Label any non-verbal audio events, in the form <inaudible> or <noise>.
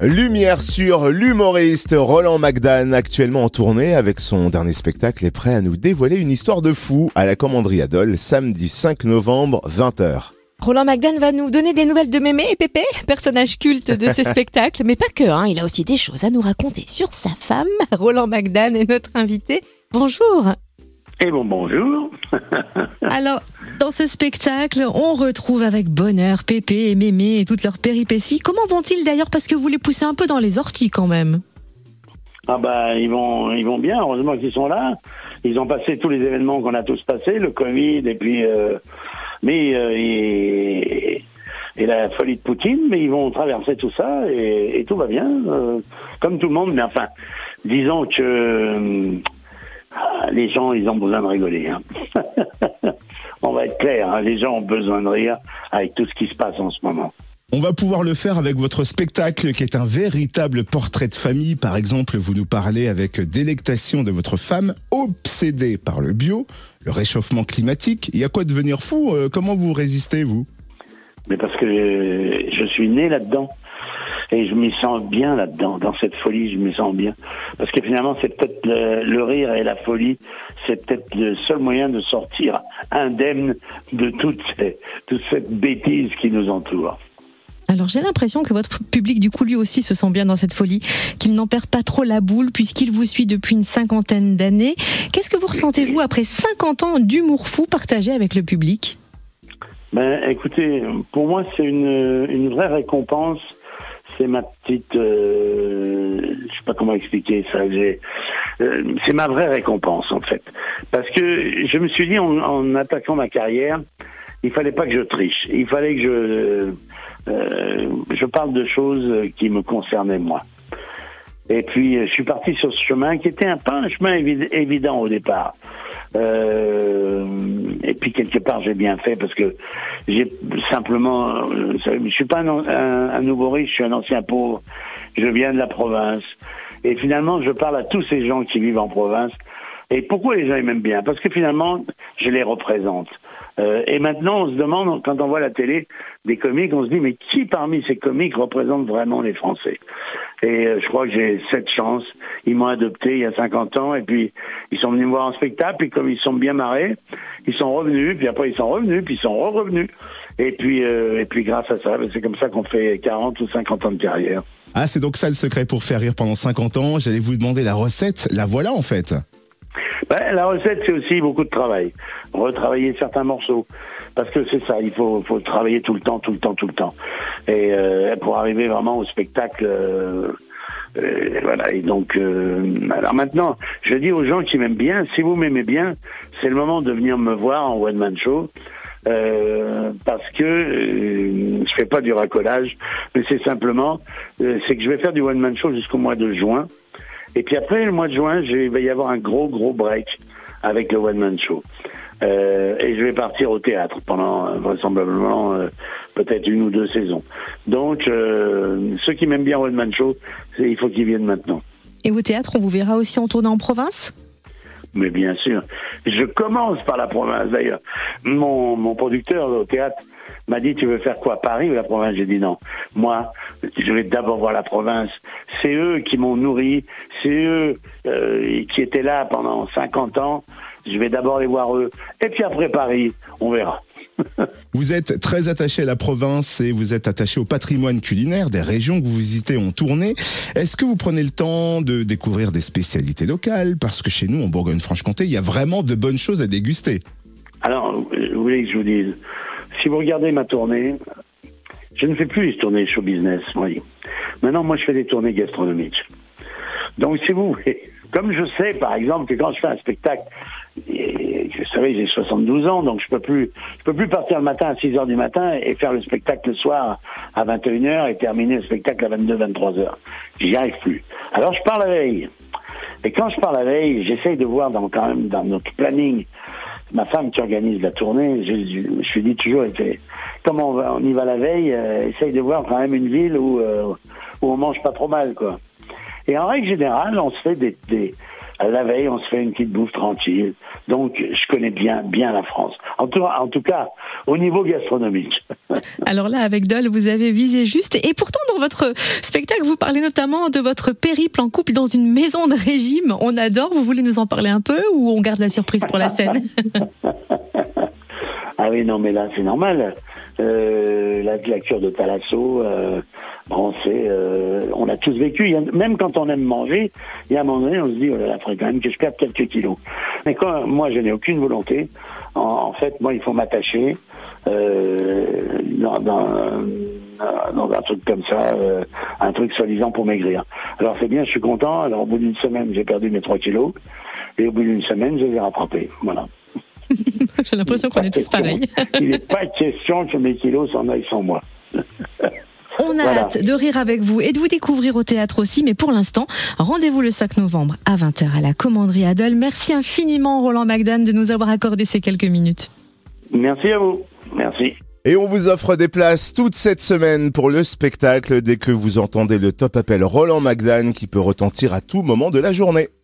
Lumière sur l'humoriste Roland McDan, actuellement en tournée avec son dernier spectacle, est prêt à nous dévoiler une histoire de fou à la Commanderie Adol, samedi 5 novembre, 20h. Roland McDan va nous donner des nouvelles de Mémé et Pépé, personnages cultes de ses <laughs> spectacles, mais pas que, hein, il a aussi des choses à nous raconter sur sa femme. Roland McDan est notre invité. Bonjour. Et bon bonjour. Alors, dans ce spectacle, on retrouve avec bonheur Pépé et Mémé et toutes leurs péripéties. Comment vont-ils d'ailleurs? Parce que vous les poussez un peu dans les orties quand même. Ah bah ils vont ils vont bien, heureusement qu'ils sont là. Ils ont passé tous les événements qu'on a tous passés, le Covid et puis euh, mais euh, et, la folie de Poutine, mais ils vont traverser tout ça et, et tout va bien, euh, comme tout le monde. Mais enfin, disons que euh, les gens, ils ont besoin de rigoler. Hein. <laughs> On va être clair, hein, les gens ont besoin de rire avec tout ce qui se passe en ce moment. On va pouvoir le faire avec votre spectacle qui est un véritable portrait de famille. Par exemple, vous nous parlez avec délectation de votre femme obsédée par le bio, le réchauffement climatique. Il y a quoi devenir fou Euh, Comment vous résistez, vous? Mais parce que je, je suis né là-dedans. Et je m'y sens bien là-dedans, dans cette folie, je me sens bien. Parce que finalement, c'est peut-être le, le rire et la folie, c'est peut-être le seul moyen de sortir indemne de toute, ces- toute cette bêtise qui nous entoure. Alors j'ai l'impression que votre public du coup lui aussi se sent bien dans cette folie, qu'il n'en perd pas trop la boule puisqu'il vous suit depuis une cinquantaine d'années. Qu'est-ce que vous ressentez vous après 50 ans d'humour fou partagé avec le public? Ben, écoutez, pour moi, c'est une, une vraie récompense. C'est ma petite, euh, je sais pas comment expliquer ça. euh, c'est ma vraie récompense en fait, parce que je me suis dit en, attaquant ma carrière, il fallait pas que je triche. Il fallait que je, euh, je parle de choses qui me concernaient moi. Et puis, euh, je suis parti sur ce chemin qui était un, pas un chemin évi- évident au départ. Euh, et puis, quelque part, j'ai bien fait parce que j'ai simplement... euh, je suis pas un- un nouveau riche, je suis un ancien pauvre. Je viens de la province. Et finalement, je parle à tous ces gens qui vivent en province. Et pourquoi les gens m'aiment bien? Parce que finalement, je les représente. Euh, et maintenant, on se demande, quand on voit la télé des comiques, on se dit, mais qui parmi ces comiques représente vraiment les Français? Et euh, je crois que j'ai cette chance. Ils m'ont adopté il y a 50 ans, et puis ils sont venus me voir en spectacle, et comme ils sont bien marrés, ils sont revenus, puis après ils sont revenus, puis ils sont re-revenus. Et puis, euh, et puis grâce à ça, ben, c'est comme ça qu'on fait 40 ou 50 ans de carrière. Ah, c'est donc ça le secret pour faire rire pendant 50 ans? J'allais vous demander la recette. La voilà, en fait. Ben, la recette, c'est aussi beaucoup de travail. Retravailler certains morceaux. Parce que c'est ça, il faut, faut travailler tout le temps, tout le temps, tout le temps. Et euh, pour arriver vraiment au spectacle. euh, euh, voilà, et donc, euh, alors maintenant, je dis aux gens qui m'aiment bien, si vous m'aimez bien, c'est le moment de venir me voir en one-man show. Euh, parce que euh, je fais pas du racolage, mais c'est simplement, euh, c'est que je vais faire du one-man show jusqu'au mois de juin. Et puis après, le mois de juin, je- il va y avoir un gros, gros break avec le One Man Show. Euh, et je vais partir au théâtre pendant euh, vraisemblablement euh, peut-être une ou deux saisons. Donc, euh, ceux qui m'aiment bien One Man Show, il faut qu'ils viennent maintenant. Et au théâtre, on vous verra aussi en tournée en province? Mais bien sûr, je commence par la province d'ailleurs. Mon, mon producteur au théâtre m'a dit tu veux faire quoi Paris ou la province? J'ai dit non. Moi, je vais d'abord voir la province. C'est eux qui m'ont nourri, c'est eux euh, qui étaient là pendant 50 ans. Je vais d'abord les voir eux. Et puis après Paris, on verra. <laughs> Vous êtes très attaché à la province et vous êtes attaché au patrimoine culinaire des régions que vous visitez en tournée. Est-ce que vous prenez le temps de découvrir des spécialités locales? Parce que chez nous, en Bourgogne-Franche-Comté, il y a vraiment de bonnes choses à déguster. Alors, vous voulez que je vous dise Si vous regardez ma tournée, je ne fais plus les tournées show business, moi. Maintenant, moi, je fais des tournées gastronomiques. Donc, si vous voulez, comme je sais, par exemple, que quand je fais un spectacle, vous savez, j'ai 72 ans, donc je peux plus, je peux plus partir le matin à 6 heures du matin et faire le spectacle le soir à 21 heures et terminer le spectacle à 22, 23 heures. J'y arrive plus. Alors, je pars la veille. Et quand je pars la veille, j'essaye de voir quand même dans notre planning ma femme qui organise la tournée, je, lui dis toujours, comme on, va, on y va la veille, euh, essaye de voir quand même une ville où, euh, où on mange pas trop mal, quoi. Et en règle générale, on se fait des la veille, on se fait une petite bouffe tranquille. Donc, je connais bien, bien la France. En tout, en tout cas, au niveau gastronomique. <laughs> Alors là, avec Dole, vous avez visé juste. Et pourtant, dans votre spectacle, vous parlez notamment de votre périple en couple dans une maison de régime. On adore. Vous voulez nous en parler un peu ou on garde la surprise pour la scène? <laughs> <laughs> Ah oui, non, mais là, c'est normal. Euh, la, la, cure de Thalasso, euh, bon, c'est, euh, on a tous vécu. Même quand on aime manger, il y a un moment donné, on se dit, oh là là, faudrait quand même que je perde quelques kilos. Mais quand moi, je n'ai aucune volonté. En, en, fait, moi, il faut m'attacher euh, dans, dans, dans, un truc comme ça, euh, un truc soi-disant pour maigrir. Alors c'est bien, je suis content. Alors au bout d'une semaine, j'ai perdu mes 3 kilos, et au bout d'une semaine, je les ai rattrapés. Voilà. <laughs> J'ai l'impression qu'on est tous pareils. Il n'est pas question que mes kilos s'en aillent sans moi. <laughs> On a voilà. hâte de rire avec vous et de vous découvrir au théâtre aussi, mais pour l'instant, rendez-vous le 5 novembre à 20h à la Commanderie Adol. Merci infiniment Roland Magdan de nous avoir accordé ces quelques minutes. Merci à vous. Merci. Et on vous offre des places toute cette semaine pour le spectacle dès que vous entendez le top appel Roland Magdan qui peut retentir à tout moment de la journée.